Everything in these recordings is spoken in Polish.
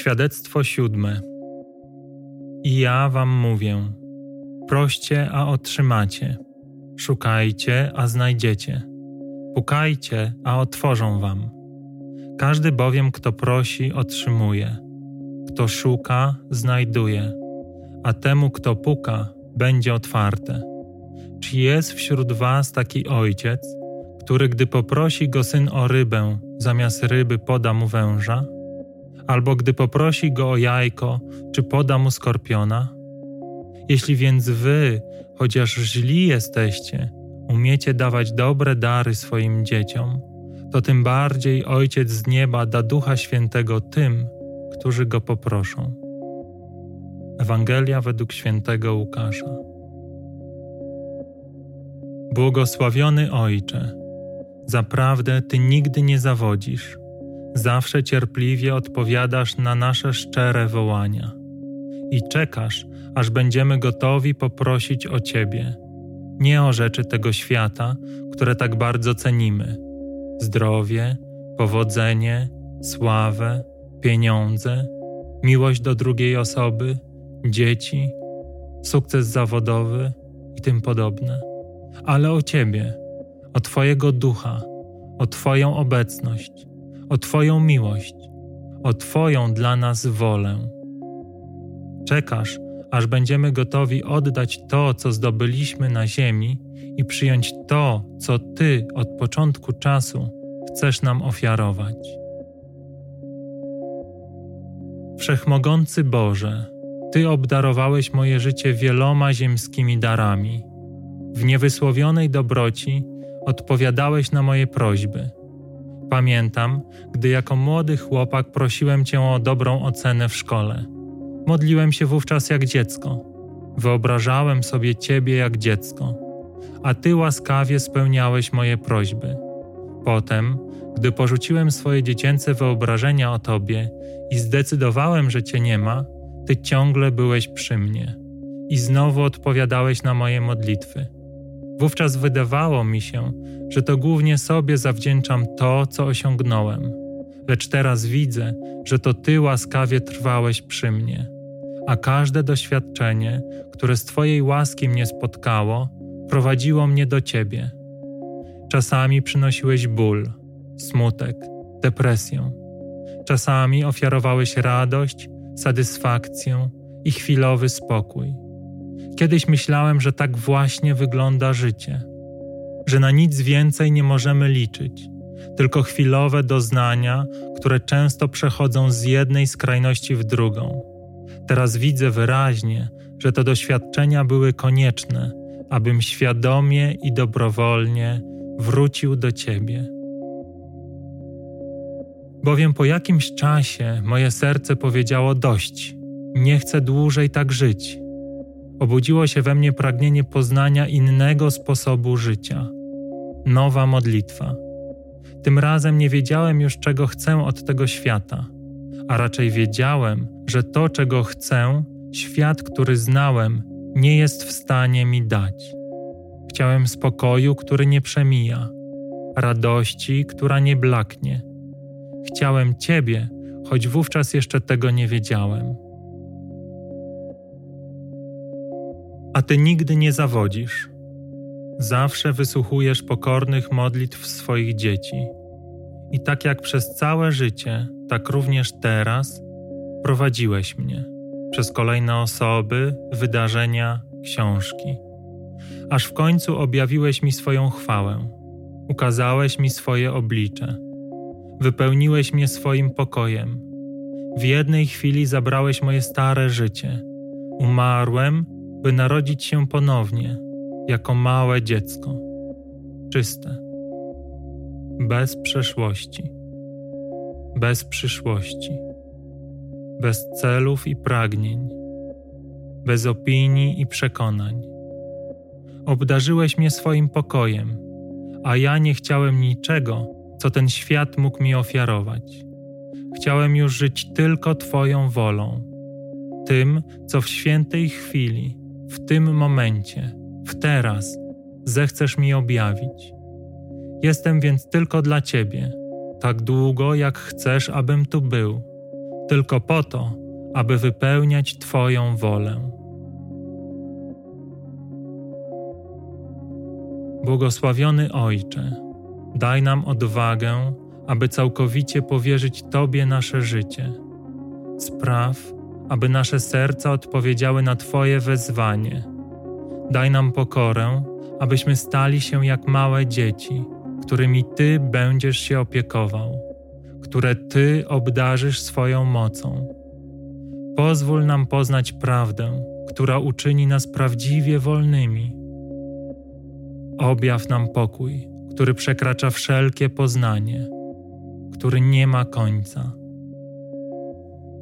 Świadectwo siódme. I ja wam mówię: proście, a otrzymacie, szukajcie, a znajdziecie, pukajcie, a otworzą wam. Każdy bowiem, kto prosi, otrzymuje, kto szuka, znajduje, a temu, kto puka, będzie otwarte. Czy jest wśród was taki ojciec, który, gdy poprosi go syn o rybę, zamiast ryby poda mu węża? Albo gdy poprosi go o jajko, czy poda mu skorpiona? Jeśli więc wy, chociaż źli jesteście, umiecie dawać dobre dary swoim dzieciom, to tym bardziej Ojciec z nieba da Ducha Świętego tym, którzy go poproszą. Ewangelia według świętego Łukasza. Błogosławiony Ojcze, zaprawdę Ty nigdy nie zawodzisz, zawsze cierpliwie odpowiadasz na nasze szczere wołania. I czekasz, aż będziemy gotowi poprosić o Ciebie, nie o rzeczy tego świata, które tak bardzo cenimy. Zdrowie, powodzenie, sławę, pieniądze, miłość do drugiej osoby, dzieci, sukces zawodowy i tym podobne, ale o Ciebie, o Twojego ducha, o Twoją obecność, o Twoją miłość, o Twoją dla nas wolę. Czekasz, aż będziemy gotowi oddać to, co zdobyliśmy na ziemi i przyjąć to, co Ty od początku czasu chcesz nam ofiarować. Wszechmogący Boże, Ty obdarowałeś moje życie wieloma ziemskimi darami. W niewysłowionej dobroci odpowiadałeś na moje prośby. Pamiętam, gdy jako młody chłopak prosiłem Cię o dobrą ocenę w szkole. Modliłem się wówczas jak dziecko. Wyobrażałem sobie Ciebie jak dziecko, a Ty łaskawie spełniałeś moje prośby. Potem, gdy porzuciłem swoje dziecięce wyobrażenia o Tobie i zdecydowałem, że Cię nie ma, Ty ciągle byłeś przy mnie i znowu odpowiadałeś na moje modlitwy. Wówczas wydawało mi się, że to głównie sobie zawdzięczam to, co osiągnąłem, lecz teraz widzę, że to Ty łaskawie trwałeś przy mnie, a każde doświadczenie, które z Twojej łaski mnie spotkało, prowadziło mnie do Ciebie. Czasami przynosiłeś ból, smutek, depresję. Czasami ofiarowałeś radość, satysfakcję i chwilowy spokój. Kiedyś myślałem, że tak właśnie wygląda życie, że na nic więcej nie możemy liczyć, tylko chwilowe doznania, które często przechodzą z jednej skrajności w drugą. Teraz widzę wyraźnie, że te doświadczenia były konieczne, abym świadomie i dobrowolnie wrócił do Ciebie. Bowiem po jakimś czasie moje serce powiedziało dość, nie chcę dłużej tak żyć. Obudziło się we mnie pragnienie poznania innego sposobu życia. Nowa modlitwa. Tym razem nie wiedziałem już, czego chcę od tego świata, a raczej wiedziałem, że to, czego chcę, świat, który znałem, nie jest w stanie mi dać. Chciałem spokoju, który nie przemija, radości, która nie blaknie. Chciałem Ciebie, choć wówczas jeszcze tego nie wiedziałem. A Ty nigdy nie zawodzisz. Zawsze wysłuchujesz pokornych modlitw swoich dzieci. I tak jak przez całe życie, tak również teraz prowadziłeś mnie przez kolejne osoby, wydarzenia, książki aż w końcu objawiłeś mi swoją chwałę, ukazałeś mi swoje oblicze, wypełniłeś mnie swoim pokojem. W jednej chwili zabrałeś moje stare życie. Umarłem, by narodzić się ponownie, jako małe dziecko, czyste, bez przeszłości, bez przyszłości, bez celów i pragnień, bez opinii i przekonań obdarzyłeś mnie swoim pokojem, a ja nie chciałem niczego, co ten świat mógł mi ofiarować. Chciałem już żyć tylko Twoją wolą, tym, co w świętej chwili, w tym momencie, w teraz zechcesz mi objawić. Jestem więc tylko dla Ciebie, tak długo jak chcesz, abym tu był, tylko po to, aby wypełniać Twoją wolę. Błogosławiony Ojcze, daj nam odwagę, aby całkowicie powierzyć Tobie nasze życie. Spraw, aby nasze serca odpowiedziały na Twoje wezwanie. Daj nam pokorę, abyśmy stali się jak małe dzieci, którymi Ty będziesz się opiekował, które Ty obdarzysz swoją mocą. Pozwól nam poznać prawdę, która uczyni nas prawdziwie wolnymi. Objaw nam pokój, który przekracza wszelkie poznanie, który nie ma końca.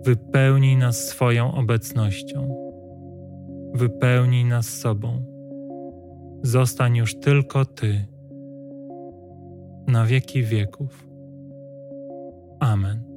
Wypełnij nas swoją obecnością. Wypełnij nas sobą. Zostań już tylko Ty. Na wieki wieków. Amen.